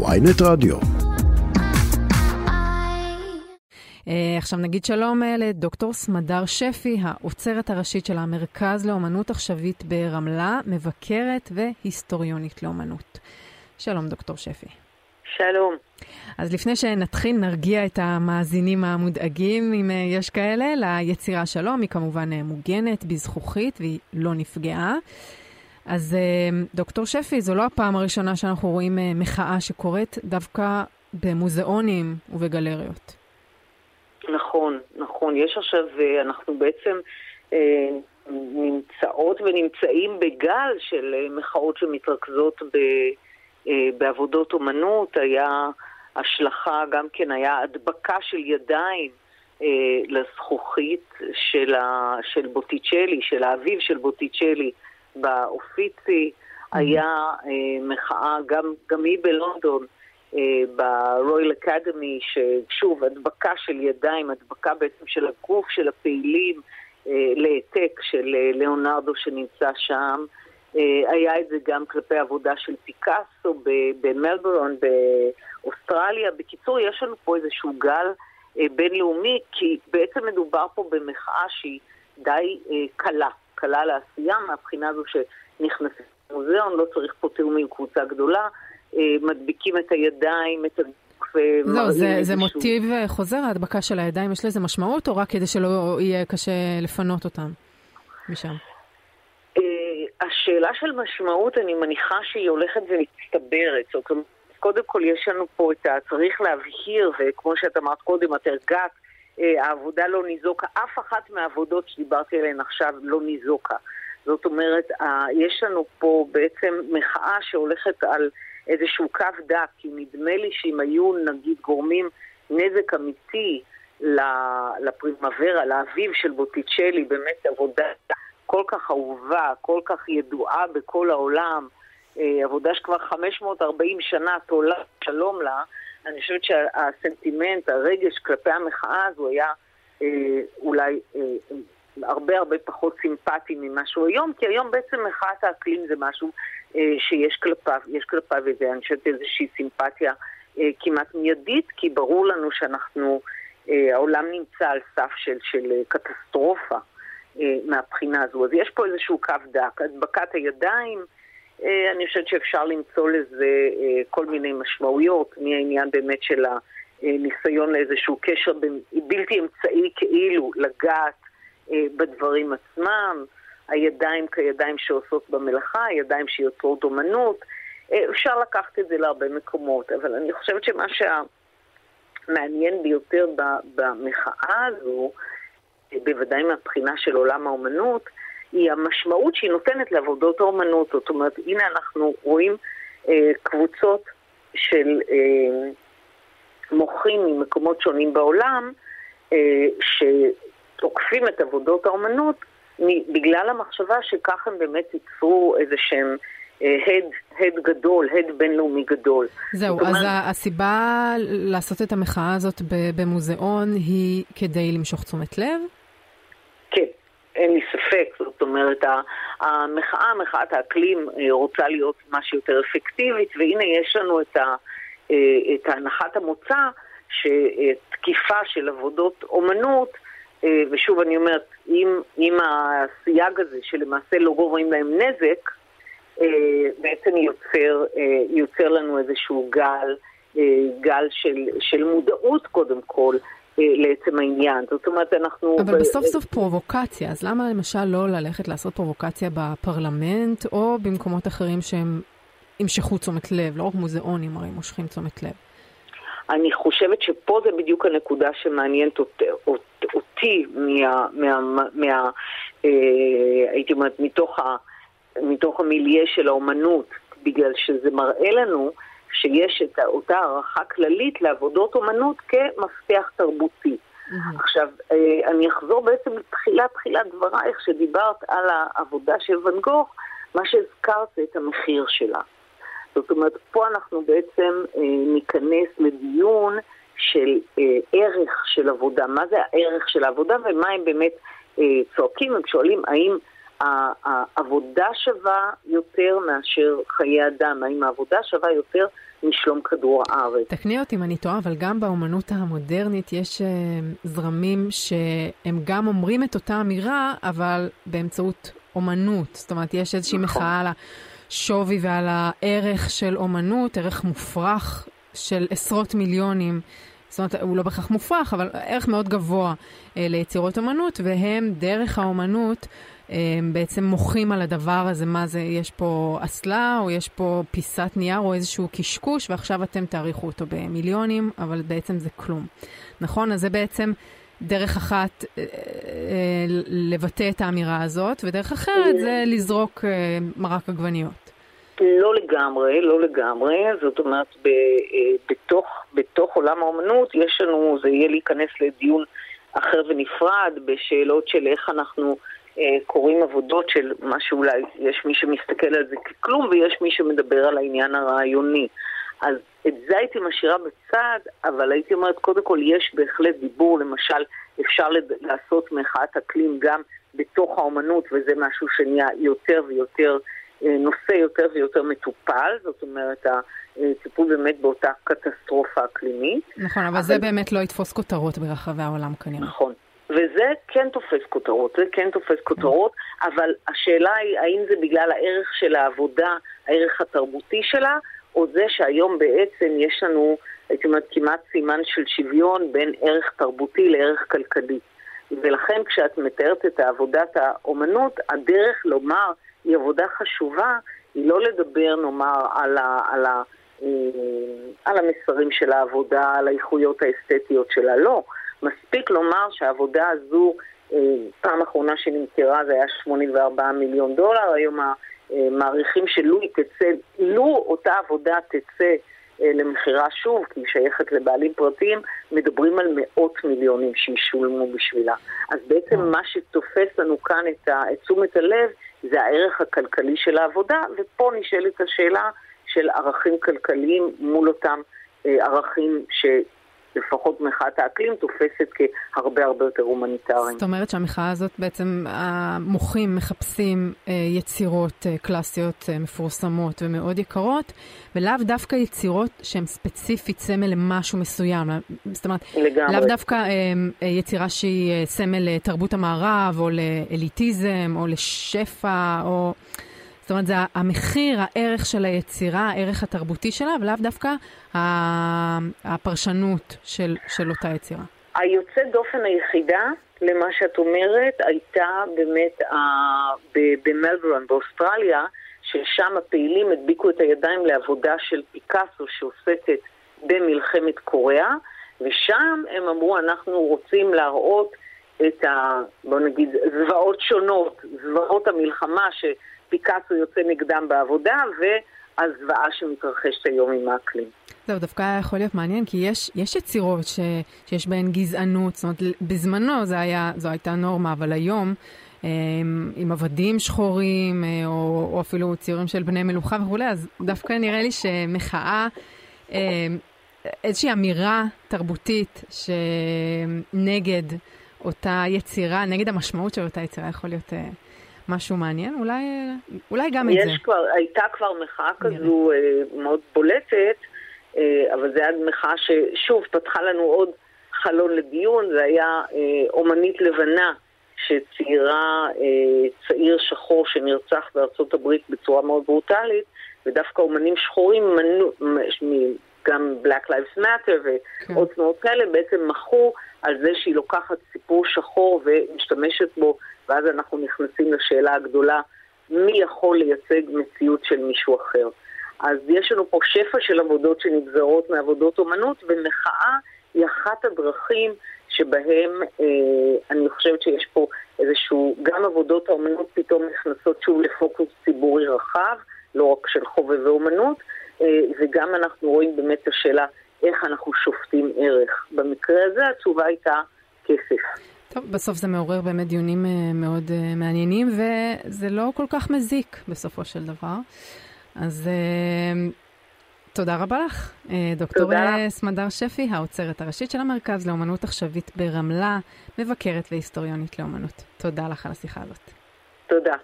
ויינט רדיו. אה, עכשיו נגיד שלום אה, לדוקטור סמדר שפי, האוצרת הראשית של המרכז לאומנות עכשווית ברמלה, מבקרת והיסטוריונית לאומנות. שלום דוקטור שפי. שלום. אז לפני שנתחיל, נרגיע את המאזינים המודאגים, אם אה, יש כאלה, ליצירה שלום, היא כמובן מוגנת בזכוכית והיא לא נפגעה. אז דוקטור שפי, זו לא הפעם הראשונה שאנחנו רואים מחאה שקורית דווקא במוזיאונים ובגלריות. נכון, נכון. יש עכשיו, אה, אנחנו בעצם אה, נמצאות ונמצאים בגל של אה, מחאות שמתרכזות ב, אה, בעבודות אומנות. היה השלכה, גם כן היה הדבקה של ידיים אה, לזכוכית של, ה, של בוטיצ'לי, של האביב של בוטיצ'לי באופיצי. Mm-hmm. היה אה, מחאה, גם, גם היא בלונדון. ברויאל אקדמי, ששוב, הדבקה של ידיים, הדבקה בעצם של הגוף של הפעילים אה, להעתק של אה, ליאונרדו שנמצא שם. אה, היה את זה גם כלפי עבודה של פיקאסו במלבורון, באוסטרליה. בקיצור, יש לנו פה איזשהו גל בינלאומי, כי בעצם מדובר פה במחאה שהיא די קלה, קלה לעשייה, מהבחינה הזו שנכנסים למוזיאון, לא צריך פה תיאום עם קבוצה גדולה. אה, מדביקים את הידיים, את הגוף. זהו, זה, זה מוטיב אה, חוזר, ההדבקה של הידיים, יש לזה משמעות, או רק כדי שלא יהיה קשה לפנות אותם משם? אה, השאלה של משמעות, אני מניחה שהיא הולכת ומצטברת. זאת אומרת, קודם כל יש לנו פה את ה... צריך להבהיר, וכמו שאת אמרת קודם, את הרגעת, העבודה לא ניזוקה. אף אחת מהעבודות שדיברתי עליהן עכשיו לא ניזוקה. זאת אומרת, יש לנו פה בעצם מחאה שהולכת על איזשהו קו דק, כי נדמה לי שאם היו נגיד גורמים נזק אמיתי לפרימוורה, לאביב של בוטיצ'לי, באמת עבודה כל כך אהובה, כל כך ידועה בכל העולם, אה, עבודה שכבר 540 שנה תולה שלום לה, אני חושבת שהסנטימנט, הרגש כלפי המחאה הזו היה אה, אולי אה, הרבה הרבה פחות סימפטי ממה שהוא היום, כי היום בעצם מחאת האקלים זה משהו אה, שיש כלפיו, יש כלפיו איזה, אני חושבת איזושהי סימפתיה אה, כמעט מיידית, כי ברור לנו שאנחנו, אה, העולם נמצא על סף של, של קטסטרופה מהבחינה הזו. אז יש פה איזשהו קו דק. הדבקת הידיים, אני חושבת שאפשר למצוא לזה כל מיני משמעויות, מהעניין באמת של הניסיון לאיזשהו קשר בלתי אמצעי כאילו לגעת בדברים עצמם. הידיים כידיים שעושות במלאכה, הידיים שיוצרות אומנות. אה, אפשר לקחת את זה להרבה מקומות, אבל אני חושבת שמה שהמעניין ביותר במחאה הזו, אה, בוודאי מהבחינה של עולם האומנות, היא המשמעות שהיא נותנת לעבודות האומנות. זאת אומרת, הנה אנחנו רואים אה, קבוצות של אה, מוחים ממקומות שונים בעולם, אה, שתוקפים את עבודות האומנות בגלל המחשבה שכך הם באמת ייצרו איזה שהם אה, הד, הד גדול, הד בינלאומי גדול. זהו, אז אומרת... הסיבה לעשות את המחאה הזאת במוזיאון היא כדי למשוך תשומת לב? כן, אין לי ספק. זאת אומרת, המחאה, מחאת האקלים אה, רוצה להיות משהו יותר אפקטיבית, והנה יש לנו את, ה, אה, את הנחת המוצא שתקיפה של עבודות אומנות אה, ושוב אני אומרת, אם, אם הסייג הזה שלמעשה לא גורמים להם נזק, בעצם יוצר, יוצר לנו איזשהו גל, גל של, של מודעות קודם כל. לעצם העניין. זאת אומרת, אנחנו... אבל בסוף סוף פרובוקציה, אז למה למשל לא ללכת לעשות פרובוקציה בפרלמנט, או במקומות אחרים שהם ימשכו תשומת לב, לא רק מוזיאונים הרי מושכים תשומת לב? אני חושבת שפה זה בדיוק הנקודה שמעניינת אותי, מה, מה, מה, אה, הייתי אומרת, מתוך, ה, מתוך המיליה של האומנות, בגלל שזה מראה לנו שיש את אותה הערכה כללית לעבודות אומנות כמפתח תרבותי. Mm-hmm. עכשיו, אה, אני אחזור בעצם לתחילת תחילת דברייך, שדיברת על העבודה של ואן גוך, מה שהזכרת זה את המחיר שלה. זאת אומרת, פה אנחנו בעצם אה, ניכנס לדיון של אה, ערך של עבודה. מה זה הערך של העבודה ומה הם באמת אה, צועקים? הם שואלים האם העבודה שווה יותר מאשר חיי אדם, האם העבודה שווה יותר משלום כדור הארץ. תקני אותי אם אני טועה, אבל גם באומנות המודרנית יש uh, זרמים שהם גם אומרים את אותה אמירה, אבל באמצעות אומנות. זאת אומרת, יש איזושהי נכון. מחאה על השווי ועל הערך של אומנות, ערך מופרך של עשרות מיליונים. זאת אומרת, הוא לא בהכרח מופרך, אבל ערך מאוד גבוה אה, ליצירות אומנות, והם, דרך האומנות, בעצם מוחים על הדבר הזה, מה זה, יש פה אסלה, או יש פה פיסת נייר, או איזשהו קשקוש, ועכשיו אתם תעריכו אותו במיליונים, אבל בעצם זה כלום. נכון? אז זה בעצם דרך אחת אה, אה, לבטא את האמירה הזאת, ודרך אחרת זה לזרוק אה, מרק עגבניות. לא לגמרי, לא לגמרי. זאת אומרת, ב, בתוך, בתוך עולם האומנות יש לנו, זה יהיה להיכנס לדיון אחר ונפרד בשאלות של איך אנחנו אה, קוראים עבודות של מה שאולי יש מי שמסתכל על זה ככלום ויש מי שמדבר על העניין הרעיוני. אז את זה הייתי משאירה בצד, אבל הייתי אומרת, קודם כל יש בהחלט דיבור, למשל, אפשר לעשות מחאת אקלים גם בתוך האומנות, וזה משהו שנהיה יותר ויותר, אה, נושא יותר ויותר מטופל, זאת אומרת, הטיפול באמת באותה קטסטרופה אקלימית. נכון, אבל, אבל זה באמת לא יתפוס כותרות ברחבי העולם כנראה. נכון. וזה כן תופס כותרות, זה כן תופס כותרות, אבל השאלה היא האם זה בגלל הערך של העבודה, הערך התרבותי שלה, או זה שהיום בעצם יש לנו, הייתי אומרת, כמעט סימן של שוויון בין ערך תרבותי לערך כלכלי. ולכן כשאת מתארת את עבודת האומנות, הדרך לומר היא עבודה חשובה, היא לא לדבר נאמר על, ה, על, ה, אה, על המסרים של העבודה, על האיכויות האסתטיות שלה, לא. מספיק לומר שהעבודה הזו, אה, פעם אחרונה שנמכרה זה היה 84 מיליון דולר, היום המעריכים שלו היא תצא, לו אותה עבודה תצא אה, למכירה שוב, כי היא שייכת לבעלים פרטיים, מדברים על מאות מיליונים שישולמו בשבילה. אז בעצם מה שתופס לנו כאן את תשומת הלב זה הערך הכלכלי של העבודה, ופה נשאלת השאלה של ערכים כלכליים מול אותם אה, ערכים ש... לפחות מחאת האקלים תופסת כהרבה הרבה יותר הומניטריים. זאת אומרת שהמחאה הזאת בעצם, המוחים מחפשים אה, יצירות אה, קלאסיות אה, מפורסמות ומאוד יקרות, ולאו דווקא יצירות שהן ספציפית סמל למשהו מסוים. זאת אומרת, לגמרי. לאו דווקא אה, אה, יצירה שהיא סמל לתרבות המערב, או לאליטיזם, או לשפע, או... זאת אומרת, זה המחיר, הערך של היצירה, הערך התרבותי שלה, ולאו דווקא הפרשנות של, של אותה יצירה. היוצאת דופן היחידה למה שאת אומרת הייתה באמת במלבורן באוסטרליה, ששם הפעילים הדביקו את הידיים לעבודה של פיקאסו שעוסקת במלחמת קוריאה, ושם הם אמרו, אנחנו רוצים להראות את ה... בוא נגיד, זוועות שונות, זוועות המלחמה, ש... פיקאסו יוצא נגדם בעבודה, והזוועה שמתרחשת היום עם האקלים. זהו, דווקא היה יכול להיות מעניין, כי יש, יש יצירות ש, שיש בהן גזענות, זאת אומרת, בזמנו זה היה, זו הייתה נורמה, אבל היום, אה, עם עבדים שחורים, אה, או, או אפילו ציורים של בני מלוכה וכולי, אז דווקא נראה לי שמחאה, אה, איזושהי אמירה תרבותית שנגד אותה יצירה, נגד המשמעות של אותה יצירה, יכול להיות... משהו מעניין? אולי, אולי גם את זה. כבר, הייתה כבר מחאה כזו אה, מאוד בולטת, אה, אבל זו הייתה מחאה ששוב פתחה לנו עוד חלון לדיון, זה היה אה, אומנית לבנה שציירה אה, צעיר שחור שנרצח בארצות הברית בצורה מאוד ברוטלית, ודווקא אומנים שחורים, מנו, Black Lives Matter ועוד כן. תנועות כאלה, בעצם מחו על זה שהיא לוקחת סיפור שחור ומשתמשת בו ואז אנחנו נכנסים לשאלה הגדולה, מי יכול לייצג מציאות של מישהו אחר. אז יש לנו פה שפע של עבודות שנגזרות מעבודות אומנות, ומחאה היא אחת הדרכים שבהם אה, אני חושבת שיש פה איזשהו, גם עבודות האומנות פתאום נכנסות שוב לפוקוס ציבורי רחב, לא רק של חובבי אומנות, אה, וגם אנחנו רואים באמת את השאלה איך אנחנו שופטים ערך. במקרה הזה התשובה הייתה כסף. טוב, בסוף זה מעורר באמת דיונים uh, מאוד uh, מעניינים, וזה לא כל כך מזיק בסופו של דבר. אז תודה רבה לך, דוקטור תודה. סמדר שפי, האוצרת הראשית של המרכז לאומנות עכשווית ברמלה, מבקרת והיסטוריונית לאומנות. תודה לך על השיחה הזאת. תודה.